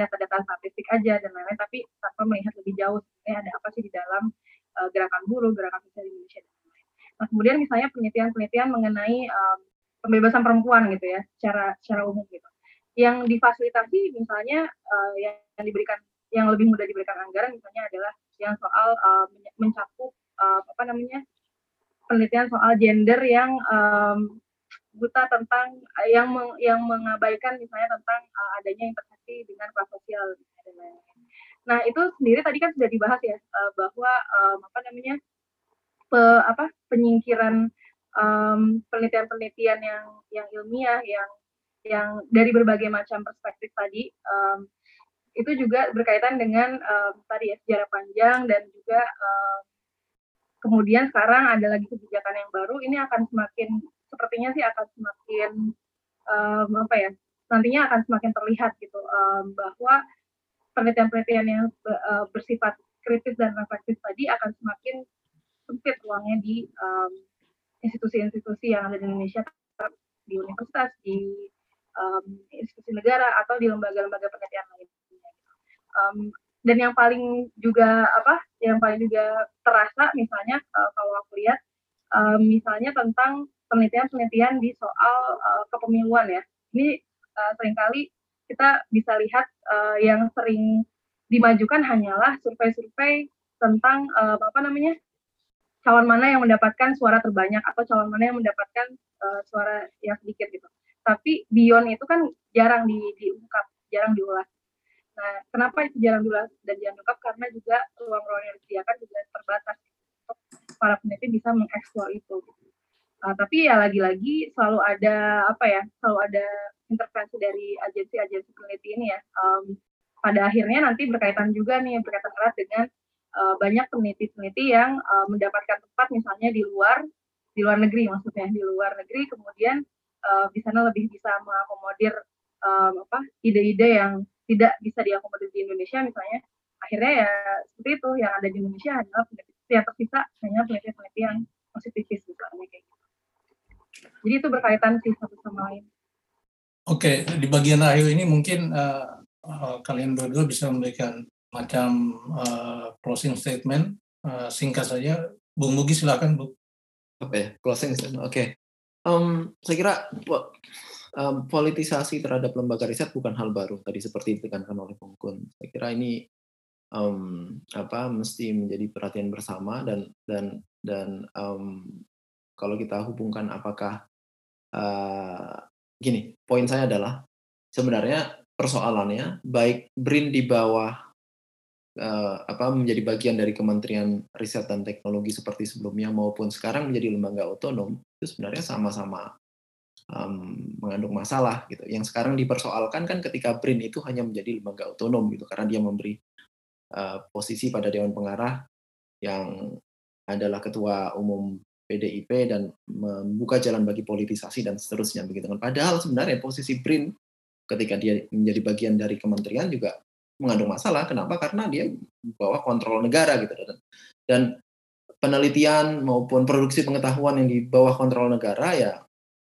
data-data statistik aja dan lain-lain tapi tanpa melihat lebih jauh sebenarnya ada apa sih di dalam uh, gerakan buruh gerakan sosial Indonesia dan lain-lain. Nah kemudian misalnya penelitian-penelitian mengenai um, pembebasan perempuan gitu ya secara secara umum gitu yang difasilitasi misalnya uh, yang, yang diberikan yang lebih mudah diberikan anggaran misalnya adalah yang soal uh, mencakup uh, apa namanya penelitian soal gender yang um, buta tentang uh, yang meng, yang mengabaikan misalnya tentang uh, adanya interseksi dengan kelas sosial. Nah itu sendiri tadi kan sudah dibahas ya bahwa um, apa namanya pe, apa penyingkiran penelitian-penelitian um, yang yang ilmiah yang yang dari berbagai macam perspektif tadi um, itu juga berkaitan dengan um, tadi ya sejarah panjang dan juga um, kemudian sekarang ada lagi kebijakan yang baru ini akan semakin sepertinya sih akan semakin um, apa ya nantinya akan semakin terlihat gitu um, bahwa penelitian-penelitian yang uh, bersifat kritis dan reflektif tadi akan semakin sempit ruangnya di institusi-institusi um, yang ada di Indonesia di universitas di um, institusi negara atau di lembaga-lembaga penelitian lainnya. Um, dan yang paling juga apa yang paling juga terasa misalnya uh, kalau aku lihat um, misalnya tentang penelitian-penelitian di soal uh, kepemiluan ya. Ini uh, sering kali kita bisa lihat uh, yang sering dimajukan hanyalah survei-survei tentang uh, apa namanya calon mana yang mendapatkan suara terbanyak atau calon mana yang mendapatkan uh, suara yang sedikit gitu. Tapi beyond itu kan jarang di, diungkap, jarang diulas. Nah, kenapa itu jarang diulas dan jarang diungkap? Karena juga ruang-ruang yang disediakan juga terbatas untuk para peneliti bisa mengeksplor itu. Uh, tapi ya lagi-lagi selalu ada apa ya, selalu ada intervensi dari agensi-agensi peneliti ini ya. Um, pada akhirnya nanti berkaitan juga nih berkaitan erat dengan uh, banyak peneliti-peneliti yang uh, mendapatkan tempat misalnya di luar di luar negeri maksudnya di luar negeri kemudian uh, di sana lebih bisa mengakomodir um, apa ide-ide yang tidak bisa diakomodir di Indonesia misalnya akhirnya ya seperti itu yang ada di Indonesia adalah peneliti yang tersisa hanya peneliti-peneliti yang positifis misalnya kayak gitu jadi itu berkaitan sih satu sama lain Oke, di bagian akhir ini mungkin uh, uh, kalian berdua bisa memberikan macam uh, closing statement uh, singkat saja. Bung Mugi silakan, Bu. Oke, okay, closing statement. Oke. Okay. Um, saya kira um, politisasi terhadap lembaga riset bukan hal baru tadi seperti ditekankan oleh Bung Kun. Saya kira ini um, apa mesti menjadi perhatian bersama dan dan dan um, kalau kita hubungkan apakah uh, gini, poin saya adalah sebenarnya persoalannya baik BRIN di bawah uh, apa menjadi bagian dari Kementerian Riset dan Teknologi seperti sebelumnya maupun sekarang menjadi lembaga otonom itu sebenarnya sama-sama um, mengandung masalah gitu. Yang sekarang dipersoalkan kan ketika BRIN itu hanya menjadi lembaga otonom gitu karena dia memberi uh, posisi pada dewan pengarah yang adalah ketua umum PDIP dan membuka jalan bagi politisasi dan seterusnya begitu kan. Padahal sebenarnya posisi BRIN ketika dia menjadi bagian dari kementerian juga mengandung masalah. Kenapa? Karena dia bawa kontrol negara gitu dan, dan penelitian maupun produksi pengetahuan yang di bawah kontrol negara ya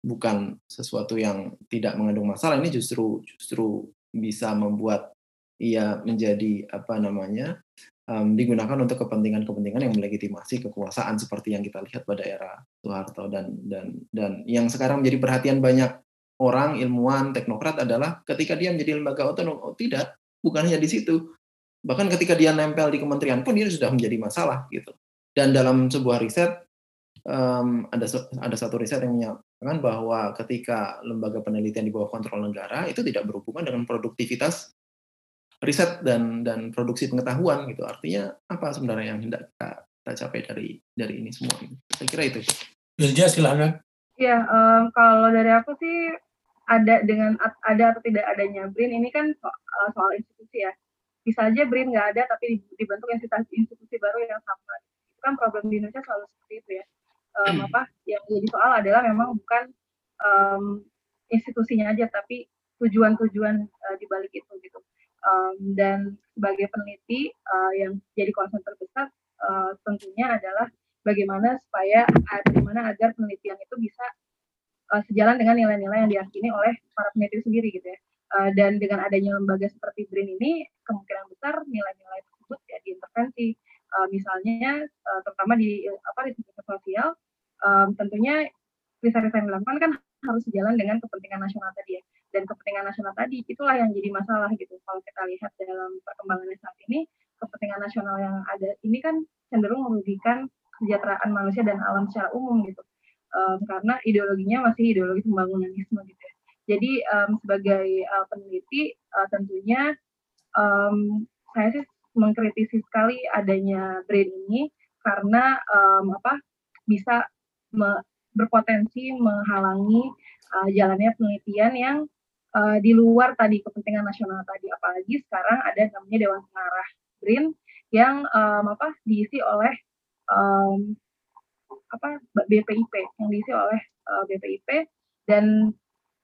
bukan sesuatu yang tidak mengandung masalah. Ini justru justru bisa membuat ia menjadi apa namanya um, digunakan untuk kepentingan-kepentingan yang melegitimasi kekuasaan seperti yang kita lihat pada era Soeharto dan dan dan yang sekarang menjadi perhatian banyak orang ilmuwan teknokrat adalah ketika dia menjadi lembaga otonom oh tidak bukan hanya di situ bahkan ketika dia nempel di kementerian pun dia sudah menjadi masalah gitu dan dalam sebuah riset um, ada ada satu riset yang menyatakan bahwa ketika lembaga penelitian di bawah kontrol negara itu tidak berhubungan dengan produktivitas riset dan dan produksi pengetahuan gitu. Artinya apa sebenarnya yang hendak kita, kita capai dari dari ini semua ini? Saya kira itu. Bilja silakan. Ya, um, kalau dari aku sih ada dengan ada atau tidak adanya BRIN ini kan soal, eh, soal institusi ya. Bisa aja BRIN nggak ada tapi dibentuk institusi, institusi baru yang sama. Kan problem di Indonesia selalu seperti itu ya. Um, apa yang jadi soal adalah memang bukan um, institusinya aja tapi tujuan-tujuan uh, di balik itu gitu um, dan sebagai peneliti uh, yang jadi concern terbesar uh, tentunya adalah bagaimana supaya bagaimana agar penelitian itu bisa uh, sejalan dengan nilai-nilai yang diyakini oleh para peneliti sendiri gitu ya. Uh, dan dengan adanya lembaga seperti BRIN ini kemungkinan besar nilai-nilai tersebut ya diintervensi uh, misalnya uh, terutama di apa di sosial um, tentunya riset-riset yang dilakukan kan harus sejalan dengan kepentingan nasional tadi ya. Dan kepentingan nasional tadi itulah yang jadi masalah gitu. Kalau kita lihat dalam perkembangan saat ini kepentingan nasional yang ada ini kan cenderung merugikan kesejahteraan manusia dan alam secara umum gitu. Um, karena ideologinya masih ideologi pembangunanisme gitu ya. jadi um, sebagai uh, peneliti uh, tentunya um, saya sih mengkritisi sekali adanya brain ini karena um, apa bisa me, berpotensi menghalangi uh, jalannya penelitian yang uh, di luar tadi kepentingan nasional tadi. Apalagi sekarang ada namanya Dewan Pengarah BRIN yang um, apa diisi oleh um, apa BPIP yang diisi oleh uh, BPIP dan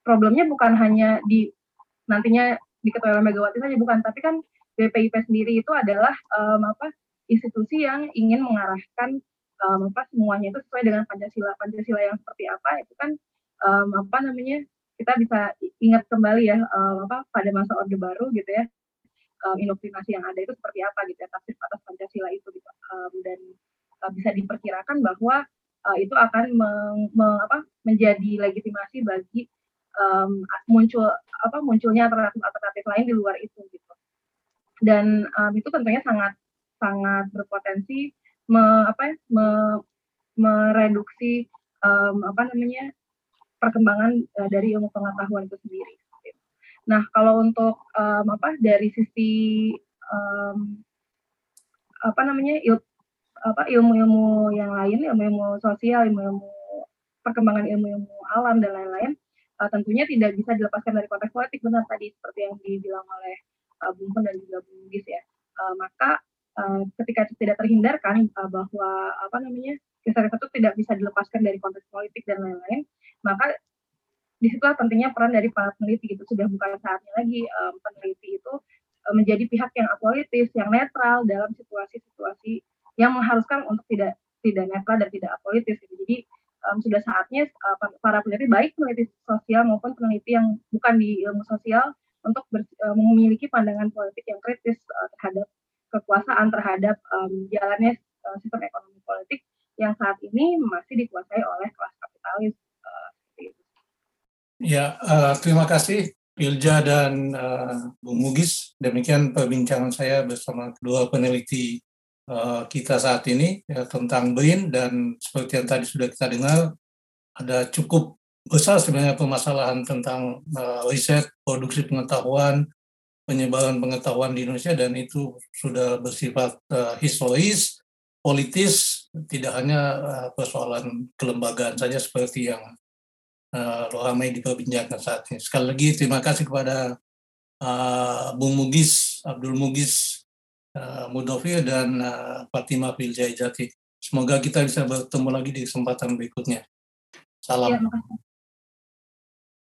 problemnya bukan hanya di nantinya diketuai oleh Megawati saja bukan. Tapi kan BPIP sendiri itu adalah um, apa institusi yang ingin mengarahkan um, apa semuanya itu sesuai dengan Pancasila Pancasila yang seperti apa itu kan um, apa namanya kita bisa ingat kembali ya um, apa pada masa orde baru gitu ya um, indoktrinasi yang ada itu seperti apa gitu ya tafsir atas Pancasila itu gitu um, dan uh, bisa diperkirakan bahwa uh, itu akan meng, me, apa, menjadi legitimasi bagi um, muncul apa munculnya alternatif-alternatif lain di luar itu gitu. Dan um, itu tentunya sangat sangat berpotensi me, apa ya, me, mereduksi um, apa namanya perkembangan uh, dari ilmu pengetahuan itu sendiri. Nah kalau untuk um, apa dari sisi um, apa namanya il, apa ilmu-ilmu yang lain, ilmu-ilmu sosial, ilmu-ilmu perkembangan ilmu-ilmu alam dan lain-lain, uh, tentunya tidak bisa dilepaskan dari konteks politik benar tadi seperti yang dibilang oleh uh, dan juga Bung Gis ya. Uh, maka uh, ketika tidak terhindarkan uh, bahwa apa namanya kisah itu tidak bisa dilepaskan dari konteks politik dan lain-lain, maka di situlah pentingnya peran dari para peneliti itu sudah bukan saatnya lagi um, peneliti itu um, menjadi pihak yang apolitis, yang netral dalam situasi-situasi yang mengharuskan untuk tidak tidak netral dan tidak apolitis. Gitu. Jadi um, sudah saatnya uh, para peneliti baik peneliti sosial maupun peneliti yang bukan di ilmu sosial untuk ber, uh, memiliki pandangan politik yang kritis uh, terhadap kekuasaan terhadap um, jalannya uh, sistem ekonomi politik yang saat ini masih dikuasai oleh kelas kapitalis. Uh, Ya, uh, terima kasih Ilja dan uh, Bung Mugis. Demikian perbincangan saya bersama kedua peneliti uh, kita saat ini ya, tentang BRIN dan seperti yang tadi sudah kita dengar, ada cukup besar sebenarnya permasalahan tentang uh, riset, produksi pengetahuan, penyebaran pengetahuan di Indonesia dan itu sudah bersifat uh, historis, politis tidak hanya uh, persoalan kelembagaan saja seperti yang uh, ramai diperbincangkan saat ini. Sekali lagi terima kasih kepada uh, Bung Mugis, Abdul Mugis, uh, Mudofir dan uh, Fatima Jati. Semoga kita bisa bertemu lagi di kesempatan berikutnya. Salam. Ya,